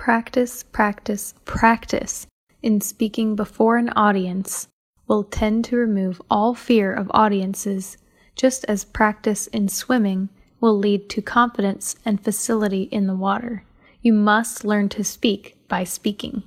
Practice, practice, practice in speaking before an audience will tend to remove all fear of audiences, just as practice in swimming will lead to confidence and facility in the water. You must learn to speak by speaking.